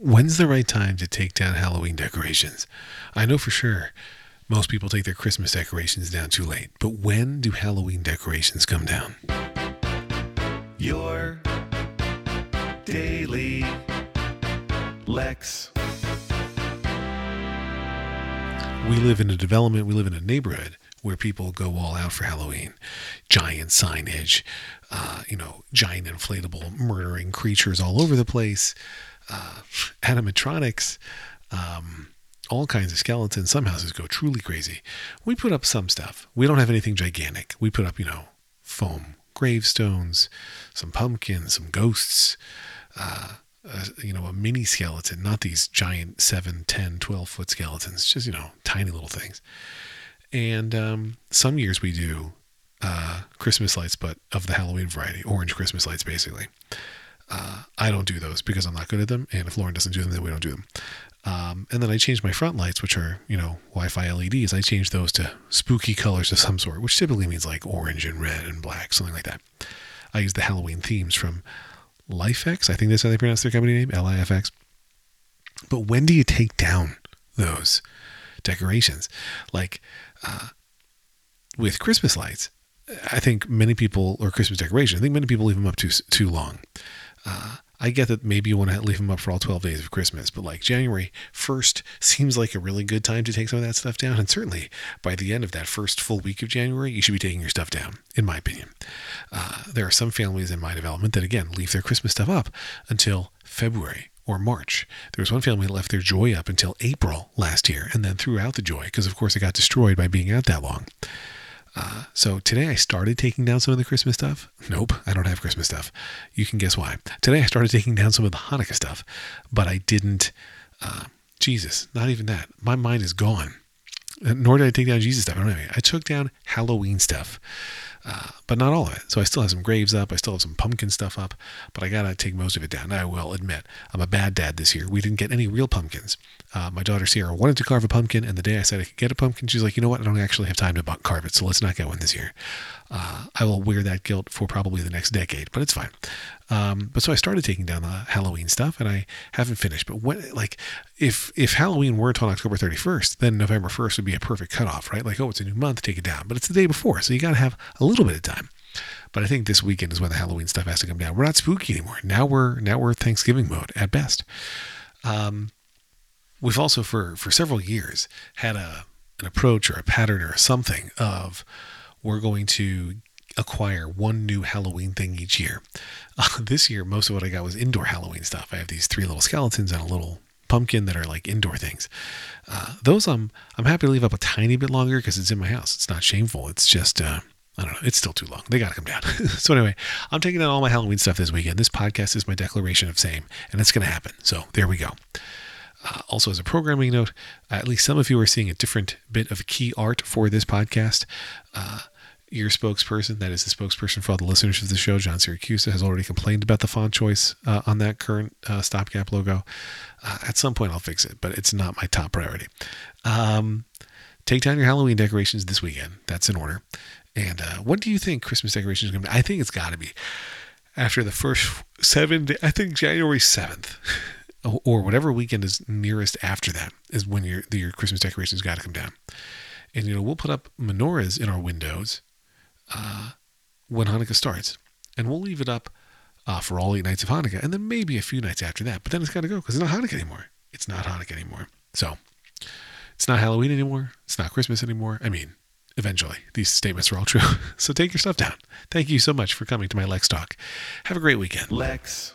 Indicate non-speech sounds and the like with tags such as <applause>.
when's the right time to take down Halloween decorations? I know for sure most people take their Christmas decorations down too late, but when do Halloween decorations come down? Your daily Lex. We live in a development, we live in a neighborhood where people go all out for Halloween. Giant signage, uh, you know, giant inflatable murdering creatures all over the place, uh, animatronics, um, all kinds of skeletons. Some houses go truly crazy. We put up some stuff. We don't have anything gigantic. We put up, you know, foam gravestones, some pumpkins, some ghosts, uh, uh, you know, a mini skeleton, not these giant 7, 10, 12 foot skeletons, just, you know, tiny little things. And um, some years we do uh, Christmas lights, but of the Halloween variety, orange Christmas lights, basically. Uh, I don't do those because I'm not good at them. And if Lauren doesn't do them, then we don't do them. Um, and then I changed my front lights, which are, you know, Wi Fi LEDs. I changed those to spooky colors of some sort, which typically means like orange and red and black, something like that. I use the Halloween themes from LIFX. I think that's how they pronounce their company name, L I F X. But when do you take down those decorations? Like uh, with Christmas lights, I think many people, or Christmas decorations, I think many people leave them up too too long. Uh, I get that maybe you want to leave them up for all 12 days of Christmas, but like January 1st seems like a really good time to take some of that stuff down. And certainly by the end of that first full week of January, you should be taking your stuff down, in my opinion. Uh, there are some families in my development that, again, leave their Christmas stuff up until February or March. There was one family that left their joy up until April last year and then threw out the joy because, of course, it got destroyed by being out that long. Uh, so today I started taking down some of the Christmas stuff. Nope, I don't have Christmas stuff. You can guess why. Today I started taking down some of the Hanukkah stuff, but I didn't. Uh, Jesus, not even that. My mind is gone. Nor did I take down Jesus stuff. I don't know. I took down Halloween stuff uh, but not all of it. So I still have some graves up. I still have some pumpkin stuff up, but I got to take most of it down. I will admit, I'm a bad dad this year. We didn't get any real pumpkins. Uh, my daughter Sierra wanted to carve a pumpkin, and the day I said I could get a pumpkin, she's like, you know what? I don't actually have time to carve it, so let's not get one this year. Uh, I will wear that guilt for probably the next decade, but it's fine. Um, but so I started taking down the Halloween stuff, and I haven't finished. But when, like, if if Halloween weren't on October 31st, then November 1st would be a perfect cutoff, right? Like, oh, it's a new month, take it down. But it's the day before, so you got to have a little bit of time. But I think this weekend is when the Halloween stuff has to come down. We're not spooky anymore. Now we're now we're Thanksgiving mode at best. Um, we've also for for several years had a an approach or a pattern or something of we're going to acquire one new Halloween thing each year. Uh, <laughs> this year, most of what I got was indoor Halloween stuff. I have these three little skeletons and a little pumpkin that are like indoor things. Uh, those I'm I'm happy to leave up a tiny bit longer because it's in my house. It's not shameful. It's just uh, I don't know. It's still too long. They got to come down. <laughs> so anyway, I'm taking down all my Halloween stuff this weekend. This podcast is my declaration of same, and it's going to happen. So there we go. Uh, also, as a programming note, at least some of you are seeing a different bit of key art for this podcast. Uh, your spokesperson, that is the spokesperson for all the listeners of the show, John Siracusa, has already complained about the font choice uh, on that current uh, stopgap logo. Uh, at some point, I'll fix it, but it's not my top priority. Um, take down your Halloween decorations this weekend. That's in order. And uh, what do you think Christmas decorations are going to be? I think it's got to be after the first seven, I think January 7th. <laughs> Or whatever weekend is nearest after that is when your your Christmas decorations got to come down, and you know we'll put up menorahs in our windows uh, when Hanukkah starts. And we'll leave it up uh, for all eight nights of Hanukkah and then maybe a few nights after that. But then it's got to go because it's not Hanukkah anymore. It's not Hanukkah anymore. So it's not Halloween anymore. It's not Christmas anymore. I mean, eventually, these statements are all true. <laughs> so take your stuff down. Thank you so much for coming to my Lex Talk. Have a great weekend. Lex.